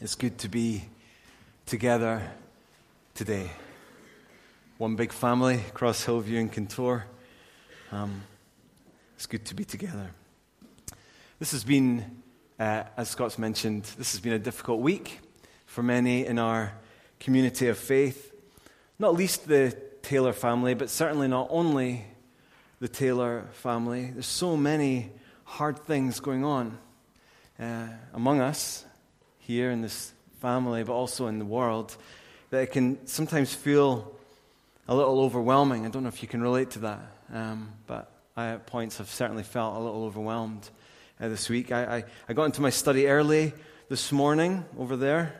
It's good to be together today. One big family across Hillview and Kintore. Um, it's good to be together. This has been, uh, as Scott's mentioned, this has been a difficult week for many in our community of faith. Not least the Taylor family, but certainly not only the Taylor family. There's so many hard things going on uh, among us here in this family, but also in the world, that it can sometimes feel a little overwhelming. I don't know if you can relate to that, um, but I at points have certainly felt a little overwhelmed uh, this week. I, I, I, got into my study early this morning over there,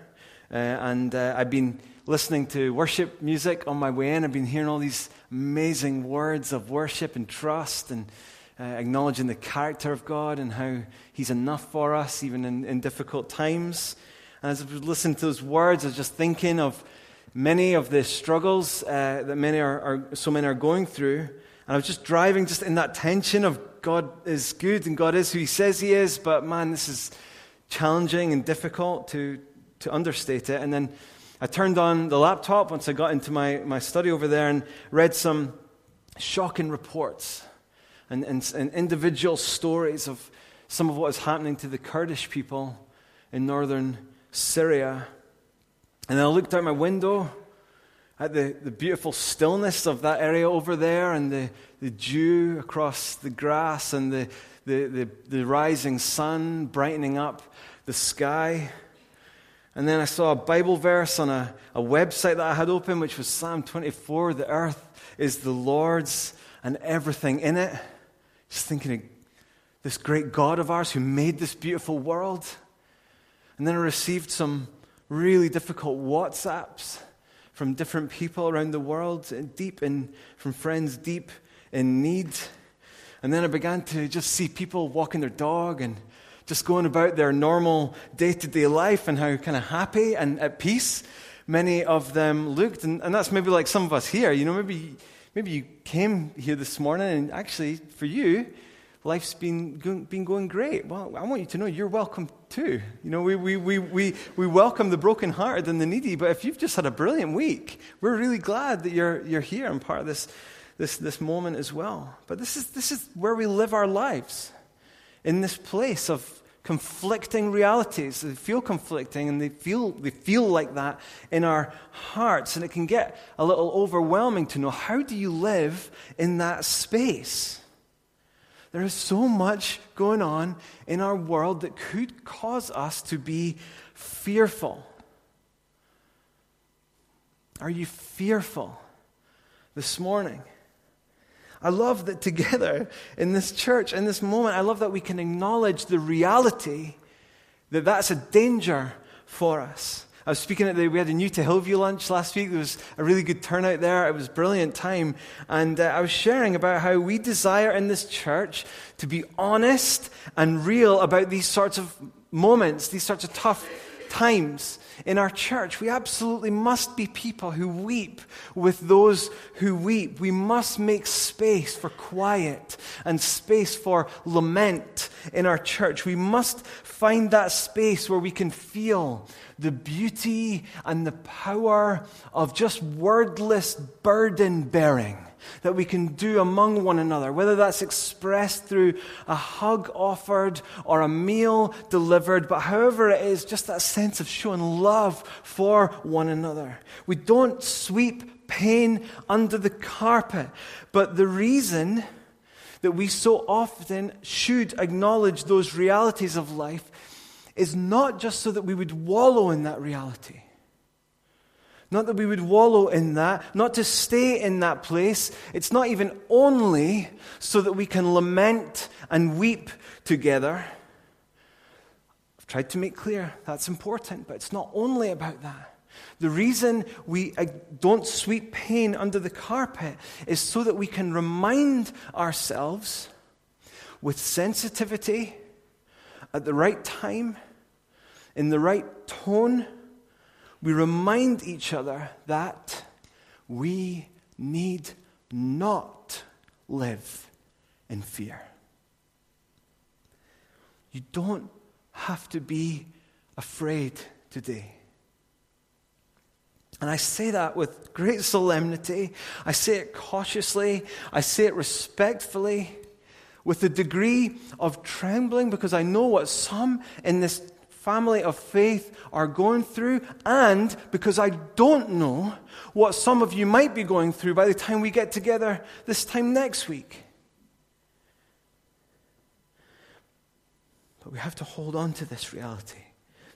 uh, and uh, I've been listening to worship music on my way in. I've been hearing all these amazing words of worship and trust and uh, acknowledging the character of God and how He's enough for us, even in, in difficult times. And as I was listening to those words, I was just thinking of many of the struggles uh, that many are, are, so many are going through. And I was just driving just in that tension of God is good and God is who He says He is, but man, this is challenging and difficult to, to understate it. And then I turned on the laptop once I got into my, my study over there and read some shocking reports and, and, and individual stories of some of what is happening to the Kurdish people in northern Syria. And I looked out my window at the, the beautiful stillness of that area over there and the, the dew across the grass and the, the, the, the rising sun brightening up the sky. And then I saw a Bible verse on a, a website that I had open, which was Psalm 24 The earth is the Lord's and everything in it. Just thinking of this great God of ours who made this beautiful world. And then I received some really difficult WhatsApps from different people around the world, deep in, from friends deep in need. And then I began to just see people walking their dog and just going about their normal day to day life and how kind of happy and at peace many of them looked. And, and that's maybe like some of us here. You know, maybe Maybe you came here this morning and actually, for you, life's been, been going great. Well, I want you to know you're welcome too. You know, we, we, we, we, we welcome the brokenhearted and the needy, but if you've just had a brilliant week, we're really glad that you're, you're here and part of this, this, this moment as well. But this is, this is where we live our lives, in this place of conflicting realities. They feel conflicting and they feel, they feel like that in our hearts. And it can get a little overwhelming to know how do you live in that space? There is so much going on in our world that could cause us to be fearful. Are you fearful this morning? I love that together in this church, in this moment, I love that we can acknowledge the reality that that's a danger for us. I was speaking at the, we had a new to Hillview lunch last week. There was a really good turnout there. It was a brilliant time. And uh, I was sharing about how we desire in this church to be honest and real about these sorts of moments, these sorts of tough times in our church, we absolutely must be people who weep with those who weep. We must make space for quiet and space for lament in our church. We must find that space where we can feel the beauty and the power of just wordless burden bearing that we can do among one another, whether that's expressed through a hug offered or a meal delivered, but however it is, just that sense of showing love for one another. We don't sweep pain under the carpet, but the reason that we so often should acknowledge those realities of life is not just so that we would wallow in that reality not that we would wallow in that, not to stay in that place. It's not even only so that we can lament and weep together. Tried to make clear that's important, but it's not only about that. The reason we uh, don't sweep pain under the carpet is so that we can remind ourselves with sensitivity at the right time, in the right tone we remind each other that we need not live in fear. You don't have to be afraid today. And I say that with great solemnity. I say it cautiously. I say it respectfully, with a degree of trembling, because I know what some in this family of faith are going through, and because I don't know what some of you might be going through by the time we get together this time next week. But we have to hold on to this reality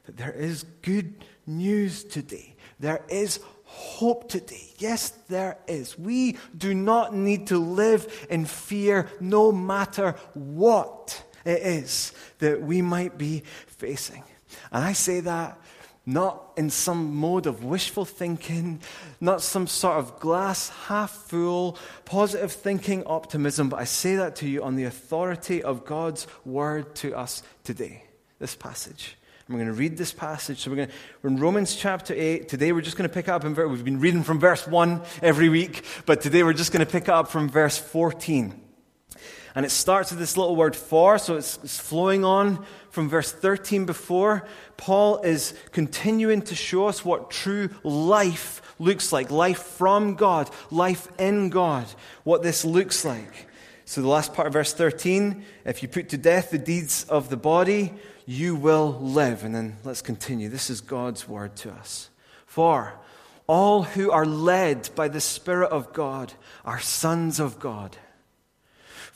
that there is good news today. There is hope today. Yes, there is. We do not need to live in fear no matter what it is that we might be facing. And I say that not in some mode of wishful thinking, not some sort of glass half full, positive thinking optimism, but I say that to you on the authority of God's word to us today, this passage. we're going to read this passage. So we're, going to, we're in Romans chapter 8. Today we're just going to pick up in verse, we've been reading from verse 1 every week, but today we're just going to pick up from verse 14. And it starts with this little word for, so it's, it's flowing on from verse 13 before. Paul is continuing to show us what true life looks like life from God, life in God, what this looks like. So, the last part of verse 13 if you put to death the deeds of the body, you will live. And then let's continue. This is God's word to us. For all who are led by the Spirit of God are sons of God.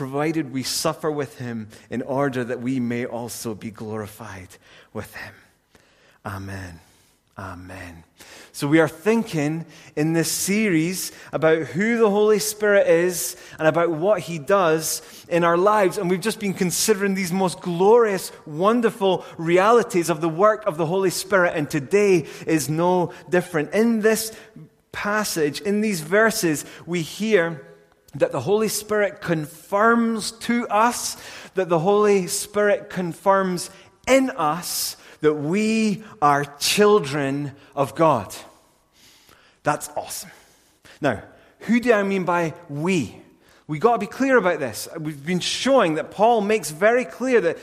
provided we suffer with him in order that we may also be glorified with him. Amen. Amen. So, we are thinking in this series about who the Holy Spirit is and about what He does in our lives. And we've just been considering these most glorious, wonderful realities of the work of the Holy Spirit. And today is no different. In this passage, in these verses, we hear that the Holy Spirit confirms to us, that the Holy Spirit confirms in us that we are children of God. That's awesome. Now, who do I mean by we? We got to be clear about this. We've been showing that Paul makes very clear that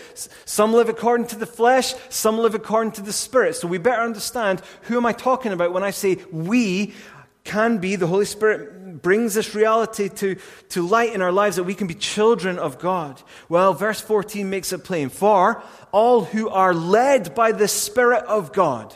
some live according to the flesh, some live according to the spirit. So we better understand who am I talking about when I say we can be the Holy Spirit brings this reality to, to light in our lives that we can be children of God? Well, verse 14 makes it plain. For all who are led by the Spirit of God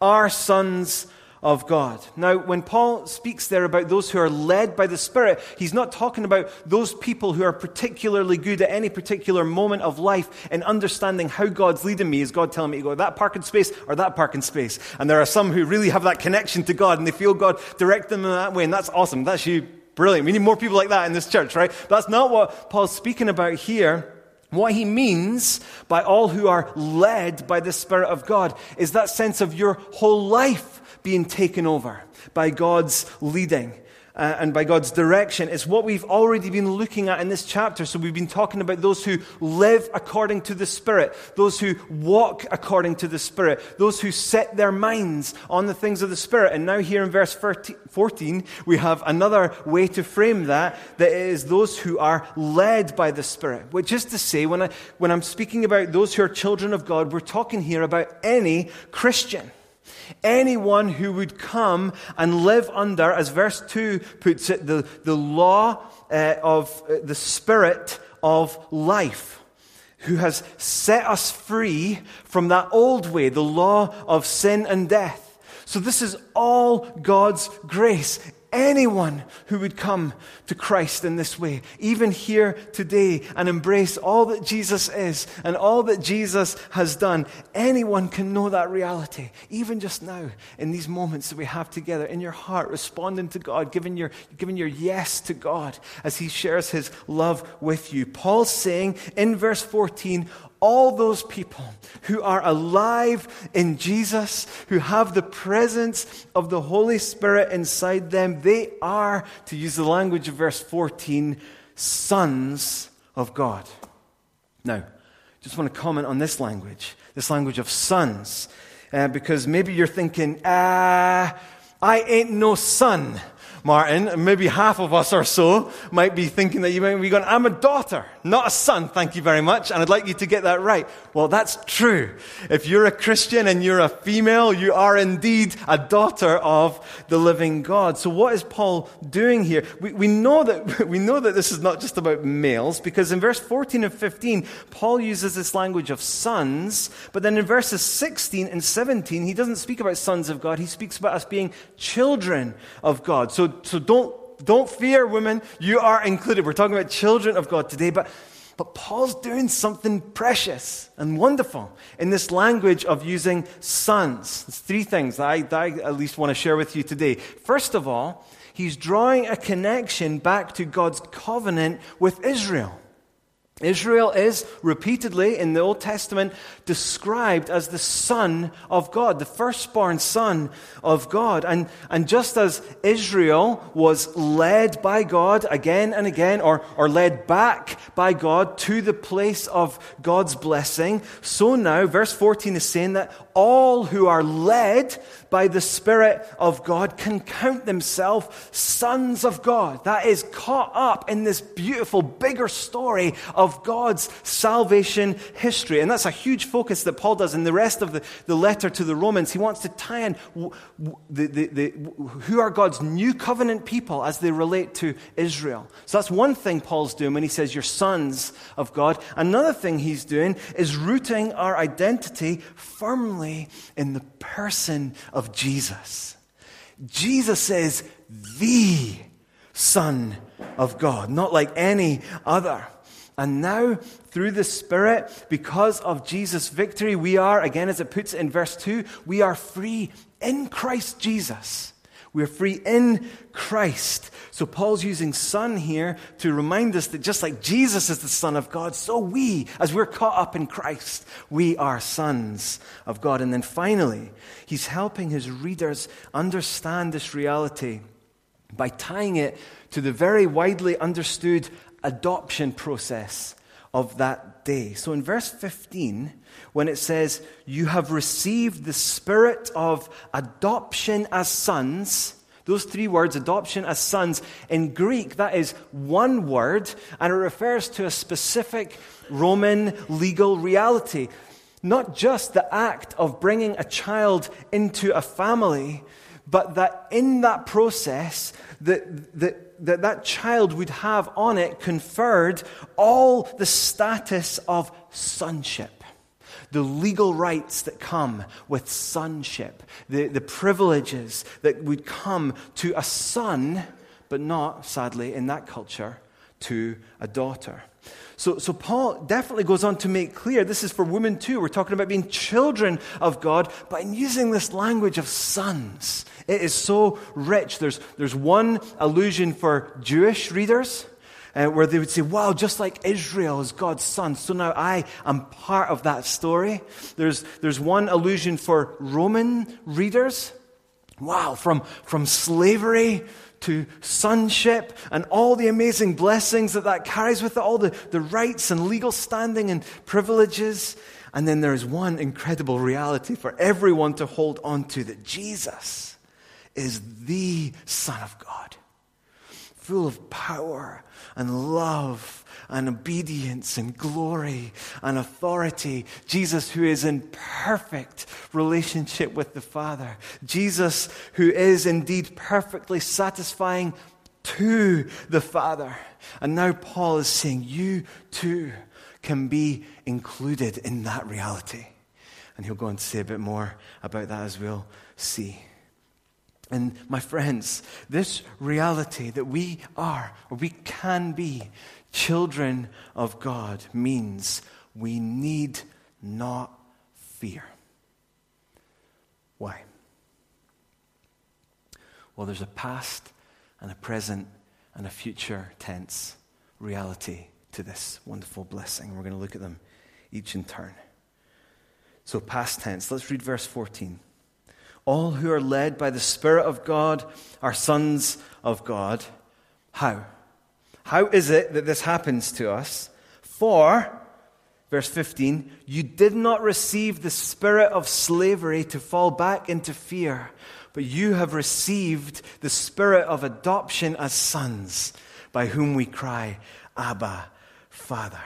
are sons of God. Now, when Paul speaks there about those who are led by the Spirit, he's not talking about those people who are particularly good at any particular moment of life in understanding how God's leading me. Is God telling me to go that parking space or that parking space? And there are some who really have that connection to God and they feel God direct them in that way, and that's awesome. That's you. Brilliant. We need more people like that in this church, right? But that's not what Paul's speaking about here. What he means by all who are led by the Spirit of God is that sense of your whole life being taken over by God's leading. Uh, and by God's direction. It's what we've already been looking at in this chapter. So we've been talking about those who live according to the Spirit, those who walk according to the Spirit, those who set their minds on the things of the Spirit. And now, here in verse 14, we have another way to frame that that is those who are led by the Spirit. Which is to say, when, I, when I'm speaking about those who are children of God, we're talking here about any Christian. Anyone who would come and live under, as verse 2 puts it, the, the law uh, of uh, the spirit of life, who has set us free from that old way, the law of sin and death. So, this is all God's grace anyone who would come to Christ in this way, even here today, and embrace all that Jesus is and all that Jesus has done, anyone can know that reality, even just now, in these moments that we have together, in your heart, responding to God, giving your, giving your yes to God as He shares His love with you. Paul's saying in verse 14, all those people who are alive in Jesus, who have the presence of the Holy Spirit inside them, they are, to use the language of verse 14, sons of God. Now, just want to comment on this language, this language of sons, uh, because maybe you're thinking, ah, I ain't no son. Martin, and maybe half of us or so might be thinking that you might be going, I'm a daughter, not a son, thank you very much, and I'd like you to get that right. Well, that's true. If you're a Christian and you're a female, you are indeed a daughter of the living God. So what is Paul doing here? We, we, know that, we know that this is not just about males, because in verse 14 and 15, Paul uses this language of sons, but then in verses 16 and 17, he doesn't speak about sons of God, he speaks about us being children of God. So so don't, don't fear, women. You are included. We're talking about children of God today, but, but Paul's doing something precious and wonderful in this language of using sons. There's three things that I, that I at least want to share with you today. First of all, he's drawing a connection back to God's covenant with Israel. Israel is repeatedly in the Old Testament described as the son of God, the firstborn son of God. And, and just as Israel was led by God again and again, or, or led back by God to the place of God's blessing, so now, verse 14 is saying that all who are led by the Spirit of God can count themselves sons of God. That is caught up in this beautiful, bigger story of God's salvation history. And that's a huge focus that Paul does in the rest of the, the letter to the Romans. He wants to tie in the, the, the, who are God's new covenant people as they relate to Israel. So that's one thing Paul's doing when he says, You're sons of God. Another thing he's doing is rooting our identity firmly in the person of Jesus. Jesus is the Son of God, not like any other. And now, through the Spirit, because of Jesus' victory, we are, again, as it puts it in verse 2, we are free in Christ Jesus. We are free in Christ. So Paul's using son here to remind us that just like Jesus is the Son of God, so we, as we're caught up in Christ, we are sons of God. And then finally, he's helping his readers understand this reality by tying it to the very widely understood adoption process of that day. So in verse 15, when it says, You have received the spirit of adoption as sons, those three words, adoption as sons, in Greek, that is one word, and it refers to a specific Roman legal reality. Not just the act of bringing a child into a family, but that in that process, that, that, that that child would have on it conferred all the status of sonship. The legal rights that come with sonship, the, the privileges that would come to a son, but not, sadly, in that culture, to a daughter. So, so Paul definitely goes on to make clear this is for women too. We're talking about being children of God, but in using this language of sons, it is so rich. There's, there's one allusion for Jewish readers uh, where they would say, Wow, just like Israel is God's son, so now I am part of that story. There's, there's one allusion for Roman readers. Wow, from, from slavery to sonship and all the amazing blessings that that carries with it, all the, the rights and legal standing and privileges. And then there's one incredible reality for everyone to hold on to that Jesus is the Son of God, full of power and love and obedience and glory and authority. Jesus, who is in perfect relationship with the Father. Jesus, who is indeed perfectly satisfying to the Father. And now Paul is saying, You too can be included in that reality. And he'll go on to say a bit more about that as we'll see. And my friends, this reality that we are, or we can be, children of God means we need not fear. Why? Well, there's a past and a present and a future tense reality to this wonderful blessing. We're going to look at them each in turn. So, past tense. Let's read verse 14. All who are led by the Spirit of God are sons of God. How? How is it that this happens to us? For, verse 15, you did not receive the spirit of slavery to fall back into fear, but you have received the spirit of adoption as sons, by whom we cry, Abba, Father.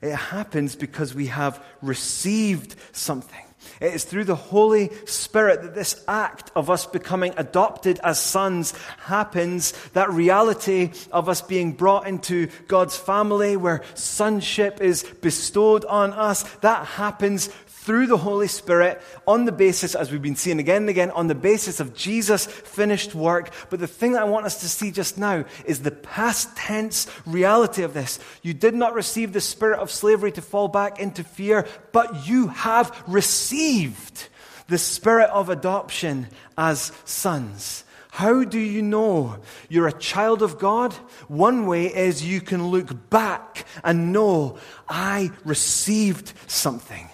It happens because we have received something. It is through the Holy Spirit that this act of us becoming adopted as sons happens. That reality of us being brought into God's family where sonship is bestowed on us, that happens through the Holy Spirit on the basis, as we've been seeing again and again, on the basis of Jesus' finished work. But the thing that I want us to see just now is the past tense reality of this. You did not receive the spirit of slavery to fall back into fear, but you have received the spirit of adoption as sons. How do you know you're a child of God? One way is you can look back and know, I received something.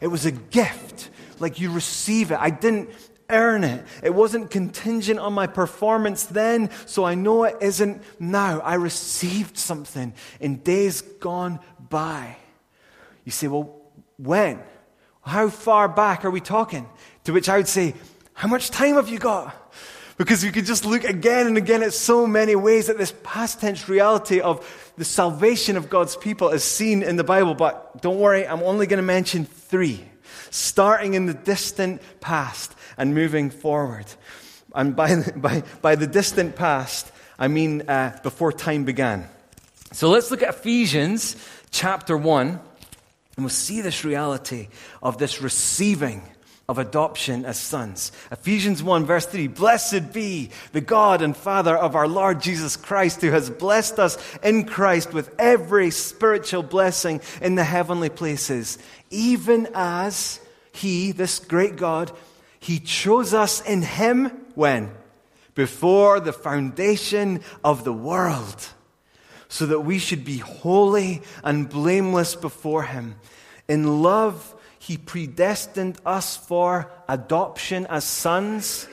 It was a gift, like you receive it. I didn't earn it. It wasn't contingent on my performance then, so I know it isn't now. I received something in days gone by. You say, well, when? How far back are we talking? To which I would say, how much time have you got? Because you could just look again and again at so many ways that this past tense reality of the salvation of God's people is seen in the Bible. But don't worry, I'm only going to mention three, starting in the distant past and moving forward. And by, by, by the distant past, I mean uh, before time began. So let's look at Ephesians chapter 1, and we'll see this reality of this receiving of adoption as sons. Ephesians 1, verse 3 Blessed be the God and Father of our Lord Jesus Christ, who has blessed us in Christ with every spiritual blessing in the heavenly places, even as He, this great God, He chose us in Him when? Before the foundation of the world, so that we should be holy and blameless before Him. In love, he predestined us for adoption as sons.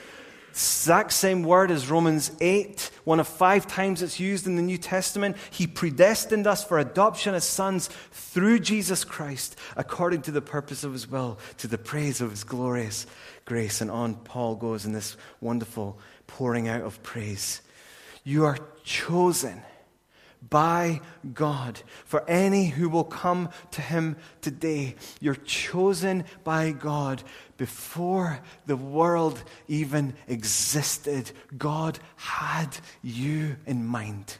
Exact same word as Romans 8, one of five times it's used in the New Testament. He predestined us for adoption as sons through Jesus Christ, according to the purpose of his will, to the praise of his glorious grace. And on Paul goes in this wonderful pouring out of praise. You are chosen by God. For any who will come to Him today, you're chosen by God before the world even existed. God had you in mind.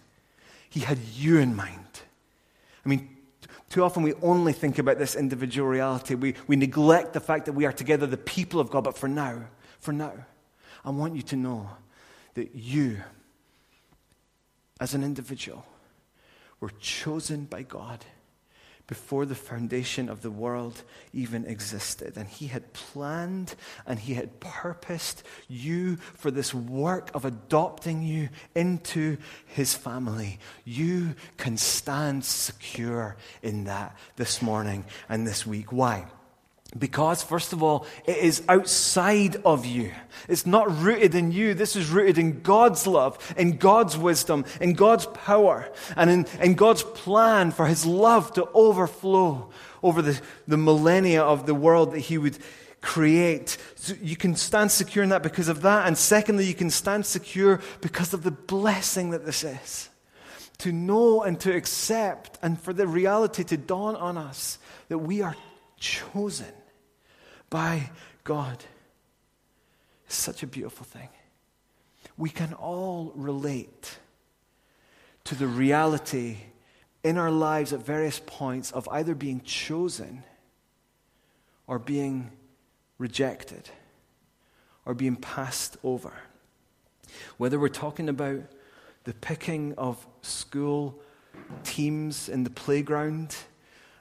He had you in mind. I mean, too often we only think about this individual reality. We, we neglect the fact that we are together, the people of God. But for now, for now, I want you to know that you, as an individual, were chosen by God before the foundation of the world even existed. And He had planned and He had purposed you for this work of adopting you into His family. You can stand secure in that this morning and this week. Why? Because, first of all, it is outside of you. It's not rooted in you. This is rooted in God's love, in God's wisdom, in God's power, and in, in God's plan for His love to overflow over the, the millennia of the world that He would create. So you can stand secure in that because of that. And secondly, you can stand secure because of the blessing that this is. To know and to accept, and for the reality to dawn on us that we are chosen by God. It's such a beautiful thing. We can all relate to the reality in our lives at various points of either being chosen or being rejected or being passed over. Whether we're talking about the picking of school teams in the playground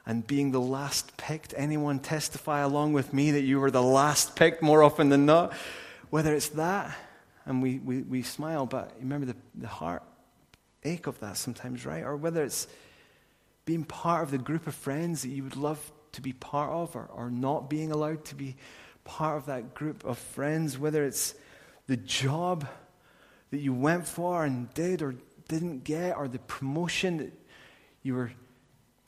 and being the last picked. Anyone testify along with me that you were the last picked more often than not? Whether it's that, and we, we, we smile, but remember the, the heart ache of that sometimes, right? Or whether it's being part of the group of friends that you would love to be part of or, or not being allowed to be part of that group of friends, whether it's the job that you went for and did or didn't get, or the promotion that you were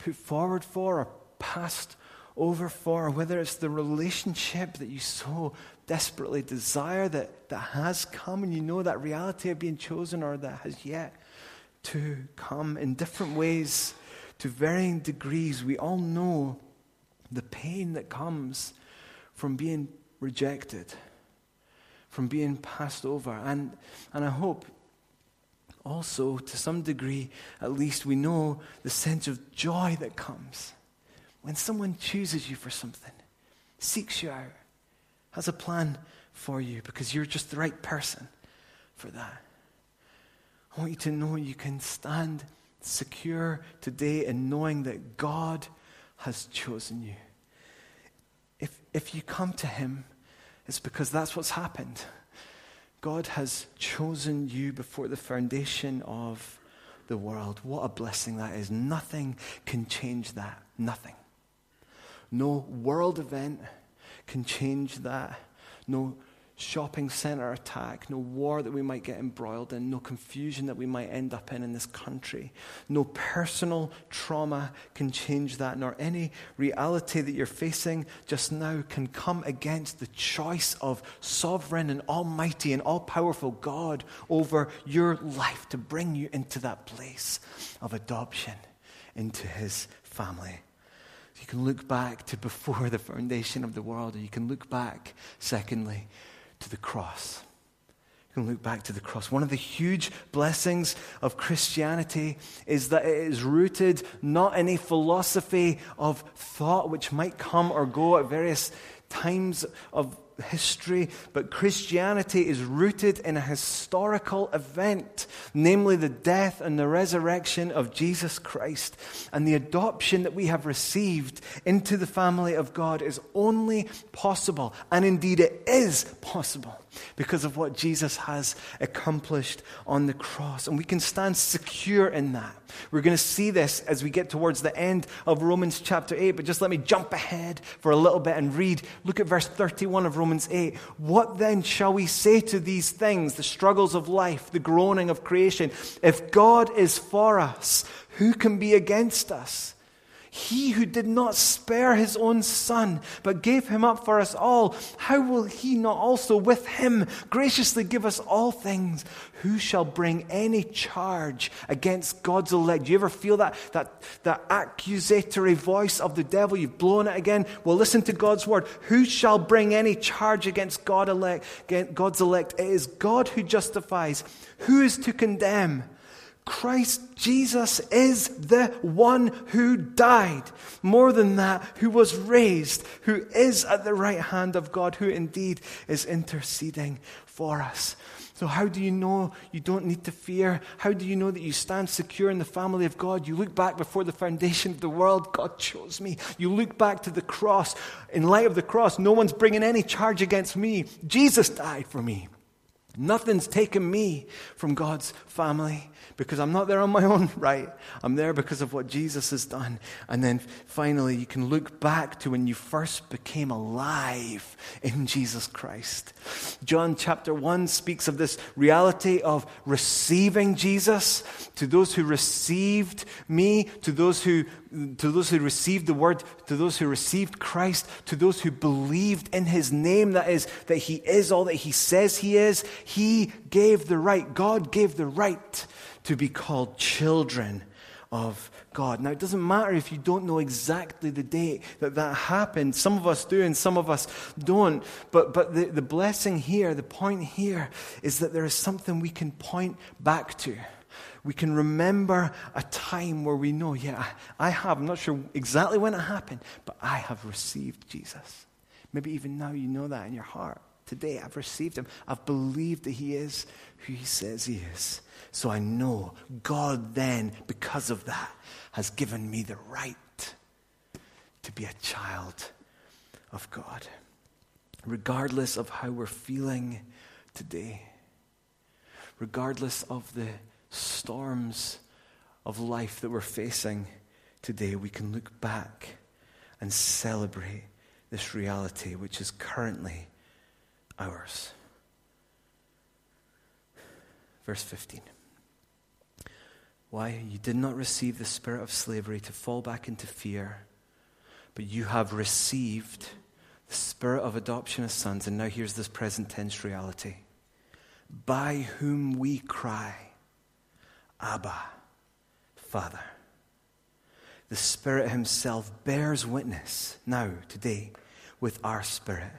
put forward for or passed over for, whether it's the relationship that you so desperately desire that, that has come and you know that reality of being chosen or that has yet to come in different ways to varying degrees. We all know the pain that comes from being rejected, from being passed over. And, and I hope also, to some degree, at least, we know the sense of joy that comes when someone chooses you for something, seeks you out, has a plan for you because you're just the right person for that. I want you to know you can stand secure today in knowing that God has chosen you. If, if you come to Him, it's because that's what's happened. God has chosen you before the foundation of the world. What a blessing that is. Nothing can change that. Nothing. No world event can change that. No shopping center attack, no war that we might get embroiled in, no confusion that we might end up in in this country. No personal trauma can change that, nor any reality that you're facing just now can come against the choice of sovereign and almighty and all powerful God over your life to bring you into that place of adoption, into his family. You can look back to before the foundation of the world, or you can look back, secondly, to the cross. You can look back to the cross. One of the huge blessings of Christianity is that it is rooted not in a philosophy of thought which might come or go at various times of history, but Christianity is rooted in a historical event, namely the death and the resurrection of Jesus Christ. And the adoption that we have received into the family of God is only possible, and indeed it is possible, because of what Jesus has accomplished on the cross. And we can stand secure in that. We're going to see this as we get towards the end of Romans chapter 8, but just let me jump ahead for a little bit and read. Look at verse 31 of Romans 8. What then shall we say to these things, the struggles of life, the groaning of creation? If God is for us, who can be against us? He who did not spare his own son, but gave him up for us all, how will he not also with him graciously give us all things? Who shall bring any charge against God's elect? Do you ever feel that, that, that accusatory voice of the devil? You've blown it again. Well, listen to God's word. Who shall bring any charge against God elect, God's elect? It is God who justifies. Who is to condemn? Christ Jesus is the one who died. More than that, who was raised, who is at the right hand of God, who indeed is interceding for us. So, how do you know you don't need to fear? How do you know that you stand secure in the family of God? You look back before the foundation of the world, God chose me. You look back to the cross. In light of the cross, no one's bringing any charge against me. Jesus died for me. Nothing's taken me from God's family because I'm not there on my own right. I'm there because of what Jesus has done. And then finally, you can look back to when you first became alive in Jesus Christ. John chapter 1 speaks of this reality of receiving Jesus. To those who received me, to those who to those who received the word, to those who received Christ, to those who believed in his name, that is, that he is all that he says he is, he gave the right, God gave the right to be called children of God. Now, it doesn't matter if you don't know exactly the date that that happened. Some of us do and some of us don't. But, but the, the blessing here, the point here, is that there is something we can point back to. We can remember a time where we know, yeah, I have. I'm not sure exactly when it happened, but I have received Jesus. Maybe even now you know that in your heart. Today I've received him. I've believed that he is who he says he is. So I know God then, because of that, has given me the right to be a child of God. Regardless of how we're feeling today, regardless of the storms of life that we're facing today, we can look back and celebrate this reality which is currently ours. Verse 15. Why? You did not receive the spirit of slavery to fall back into fear, but you have received the spirit of adoption as sons. And now here's this present tense reality by whom we cry, Abba, Father. The Spirit Himself bears witness now, today, with our spirit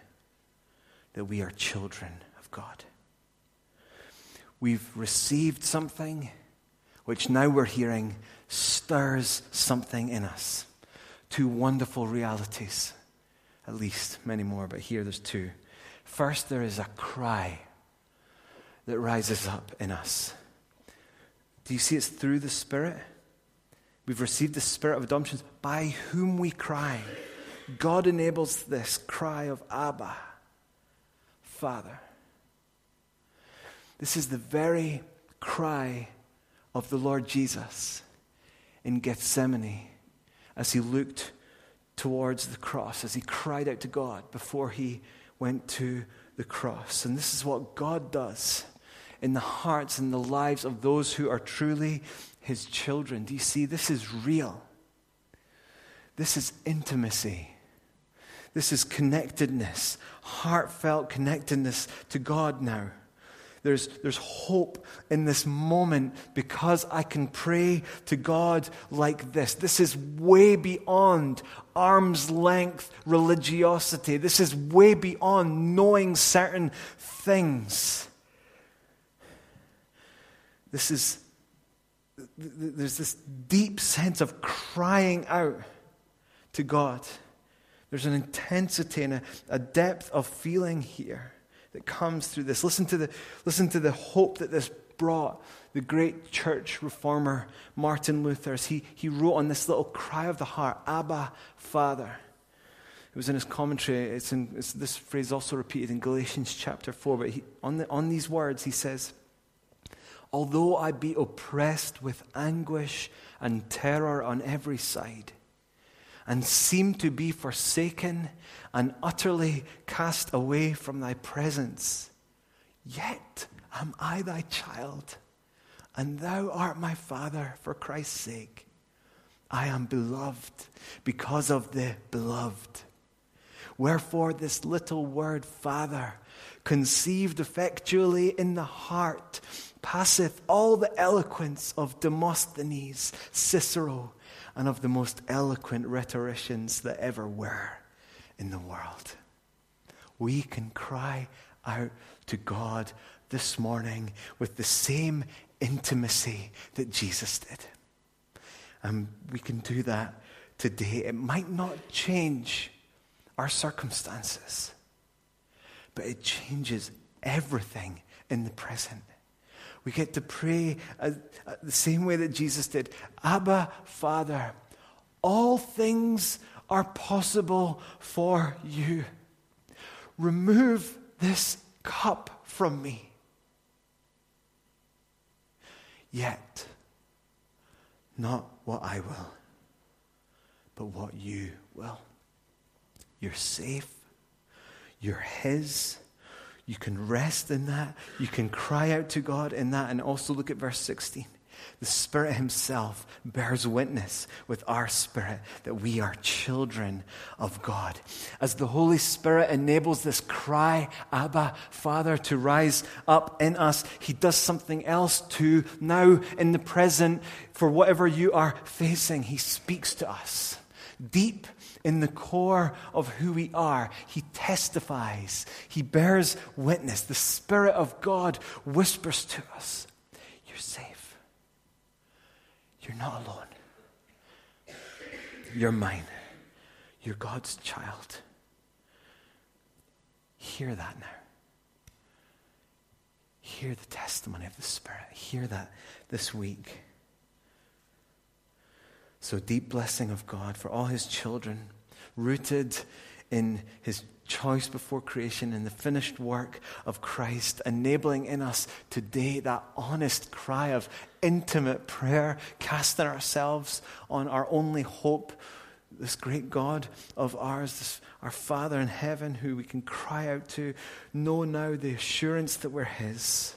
that we are children of God. We've received something which now we're hearing stirs something in us. Two wonderful realities, at least many more, but here there's two. First, there is a cry that rises up in us. Do you see it's through the Spirit? We've received the Spirit of adoption by whom we cry. God enables this cry of Abba, Father. This is the very cry of the Lord Jesus in Gethsemane as he looked towards the cross, as he cried out to God before he went to the cross. And this is what God does in the hearts and the lives of those who are truly his children. Do you see? This is real. This is intimacy. This is connectedness, heartfelt connectedness to God now. There's, there's hope in this moment because I can pray to God like this. This is way beyond arm's length religiosity. This is way beyond knowing certain things. This is, there's this deep sense of crying out to God. There's an intensity and a, a depth of feeling here that comes through this. Listen to the, listen to the hope that this brought the great church reformer Martin Luther as he, he wrote on this little cry of the heart, Abba, Father. It was in his commentary. It's in, it's, this phrase also repeated in Galatians chapter 4. But he, on, the, on these words, he says, Although I be oppressed with anguish and terror on every side, and seem to be forsaken and utterly cast away from thy presence. Yet am I thy child, and thou art my father for Christ's sake. I am beloved because of the beloved. Wherefore, this little word, Father, conceived effectually in the heart, passeth all the eloquence of Demosthenes, Cicero, and of the most eloquent rhetoricians that ever were in the world. We can cry out to God this morning with the same intimacy that Jesus did. And we can do that today. It might not change our circumstances, but it changes everything in the present. We get to pray uh, uh, the same way that Jesus did Abba, Father, all things are possible for you. Remove this cup from me. Yet, not what I will, but what you will. You're safe. You're His. You can rest in that. You can cry out to God in that. And also look at verse 16. The Spirit Himself bears witness with our spirit that we are children of God. As the Holy Spirit enables this cry, Abba, Father, to rise up in us, He does something else too. Now, in the present, for whatever you are facing, He speaks to us. Deep in the core of who we are, He testifies, He bears witness. The Spirit of God whispers to us, You're safe. You're not alone. You're mine. You're God's child. Hear that now. Hear the testimony of the Spirit. Hear that this week. So, deep blessing of God for all his children rooted in his choice before creation in the finished work of Christ, enabling in us today that honest cry of intimate prayer, casting ourselves on our only hope, this great God of ours, this, our Father in heaven, who we can cry out to, know now the assurance that we're His.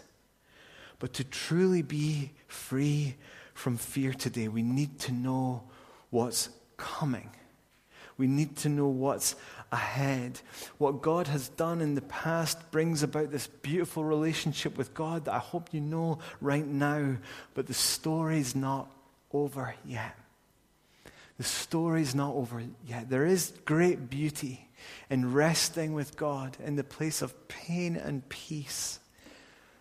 But to truly be free from fear today, we need to know what's coming. We need to know what's ahead. What God has done in the past brings about this beautiful relationship with God that I hope you know right now, but the story's not over yet. The story's not over yet. There is great beauty in resting with God in the place of pain and peace.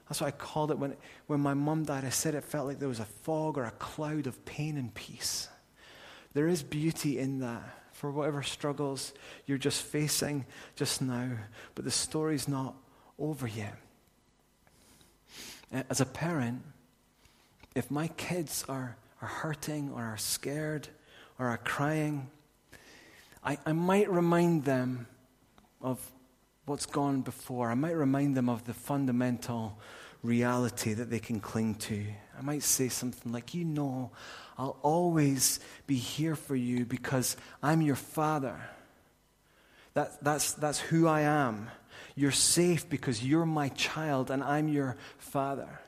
That's what I called it when, when my mum died. I said it felt like there was a fog or a cloud of pain and peace. There is beauty in that for whatever struggles you're just facing just now, but the story's not over yet. As a parent, if my kids are, are hurting or are scared or are crying, I, I might remind them of what's gone before. I might remind them of the fundamental reality that they can cling to. I might say something like, You know, I'll always be here for you because I'm your father. That, that's, that's who I am. You're safe because you're my child and I'm your father.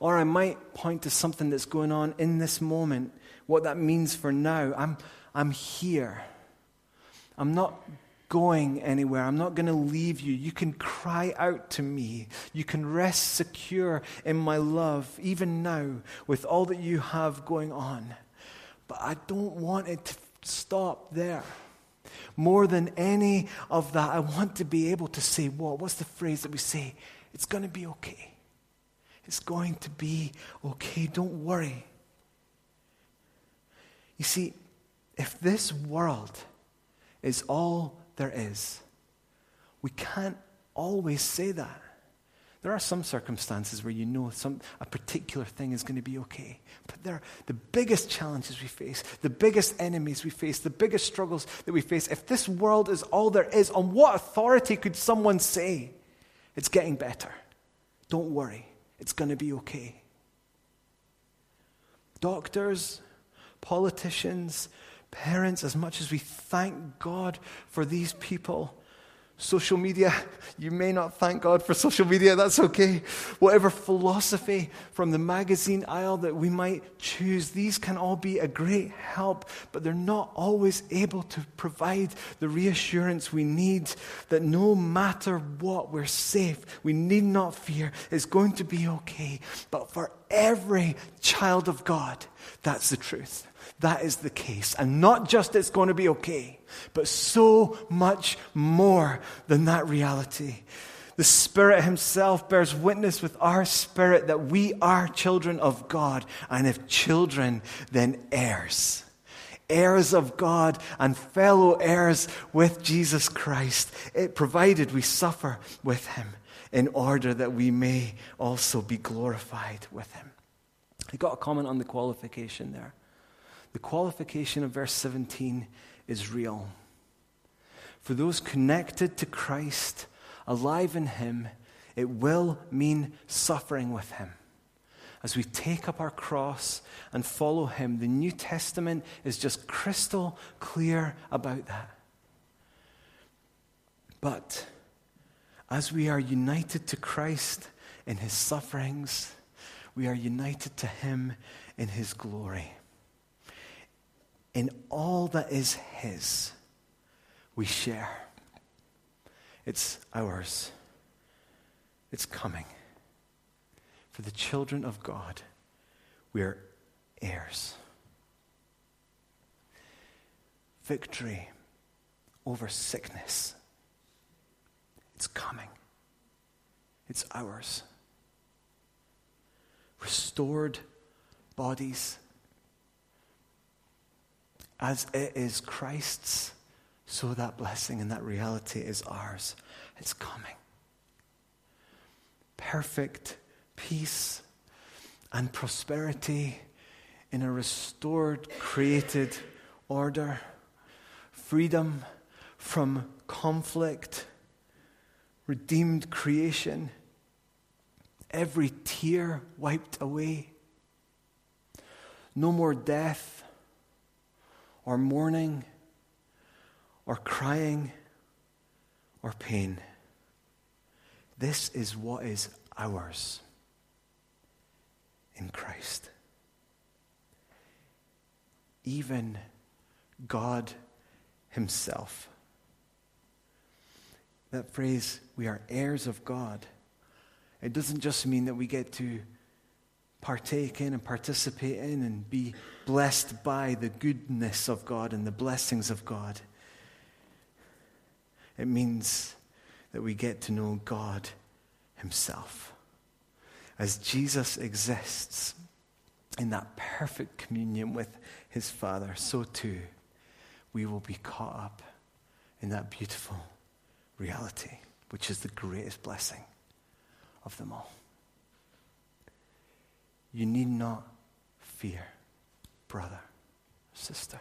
Or I might point to something that's going on in this moment what that means for now. I'm, I'm here. I'm not going anywhere. I'm not going to leave you. You can cry out to me. You can rest secure in my love, even now, with all that you have going on. But I don't want it to stop there. More than any of that, I want to be able to say, what? What's the phrase that we say? It's going to be okay. It's going to be okay. Don't worry. You see, if this world is all there is, we can't always say that. There are some circumstances where you know some, a particular thing is going to be okay. But there, the biggest challenges we face, the biggest enemies we face, the biggest struggles that we face, if this world is all there is, on what authority could someone say it's getting better? Don't worry, it's going to be okay. Doctors, politicians, parents, as much as we thank God for these people, social media, you may not thank God for social media, that's okay. Whatever philosophy from the magazine aisle that we might choose, these can all be a great help, but they're not always able to provide the reassurance we need that no matter what, we're safe. We need not fear. It's going to be okay. But for every child of God, that's the truth that is the case. And not just it's going to be okay, but so much more than that reality. The Spirit Himself bears witness with our spirit that we are children of God, and if children, then heirs. Heirs of God and fellow heirs with Jesus Christ, it, provided we suffer with Him in order that we may also be glorified with Him. I got a comment on the qualification there. The qualification of verse 17 is real. For those connected to Christ, alive in Him, it will mean suffering with Him. As we take up our cross and follow Him, the New Testament is just crystal clear about that. But as we are united to Christ in His sufferings, we are united to Him in His glory in all that is His, we share. It's ours. It's coming. For the children of God, we are heirs. Victory over sickness. It's coming. It's ours. Restored bodies as it is Christ's, so that blessing and that reality is ours. It's coming. Perfect peace and prosperity in a restored, created order, freedom from conflict, redeemed creation, every tear wiped away, no more death or mourning or crying or pain. This is what is ours in Christ. Even God Himself. That phrase, we are heirs of God, it doesn't just mean that we get to partake in and participate in and be blessed by the goodness of God and the blessings of God. It means that we get to know God Himself. As Jesus exists in that perfect communion with His Father, so too we will be caught up in that beautiful reality, which is the greatest blessing of them all. You need not fear, brother, sister.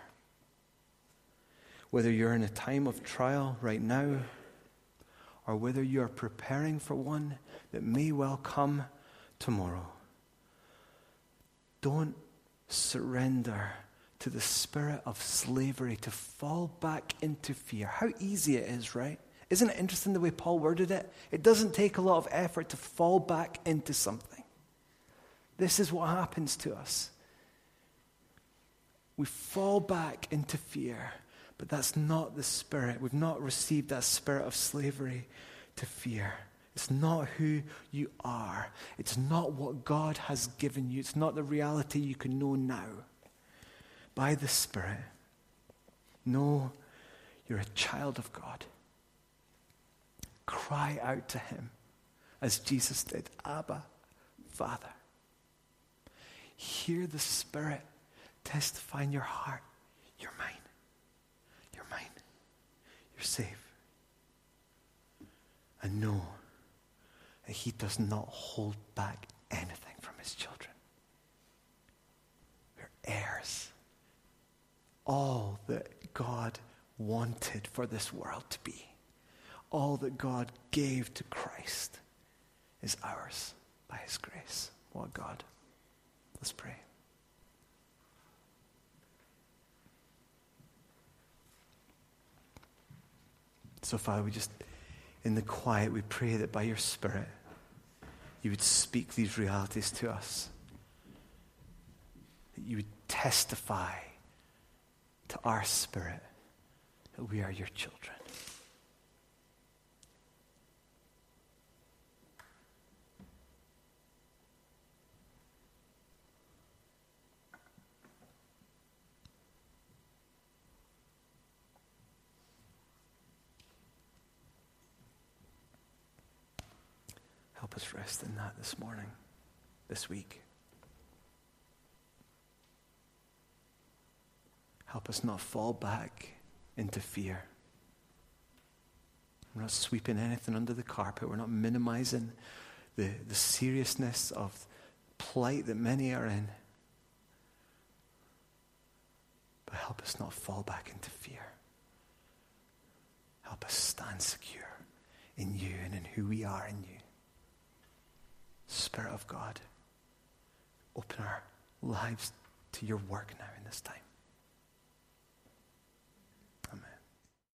Whether you're in a time of trial right now, or whether you're preparing for one that may well come tomorrow, don't surrender to the spirit of slavery, to fall back into fear. How easy it is, right? Isn't it interesting the way Paul worded it? It doesn't take a lot of effort to fall back into something. This is what happens to us. We fall back into fear, but that's not the spirit. We've not received that spirit of slavery to fear. It's not who you are. It's not what God has given you. It's not the reality you can know now. By the Spirit, know you're a child of God. Cry out to Him as Jesus did Abba, Father. Hear the Spirit testify in your heart you're mine. You're mine. You're safe. And know that He does not hold back anything from His children. We're heirs. All that God wanted for this world to be, all that God gave to Christ, is ours by His grace. What God? Let's pray. So, Father, we just, in the quiet, we pray that by your Spirit, you would speak these realities to us. That you would testify to our spirit that we are your children. Help us rest in that this morning, this week. Help us not fall back into fear. We're not sweeping anything under the carpet. We're not minimizing the, the seriousness of plight that many are in. But help us not fall back into fear. Help us stand secure in you and in who we are in you. Spirit of God, open our lives to your work now in this time.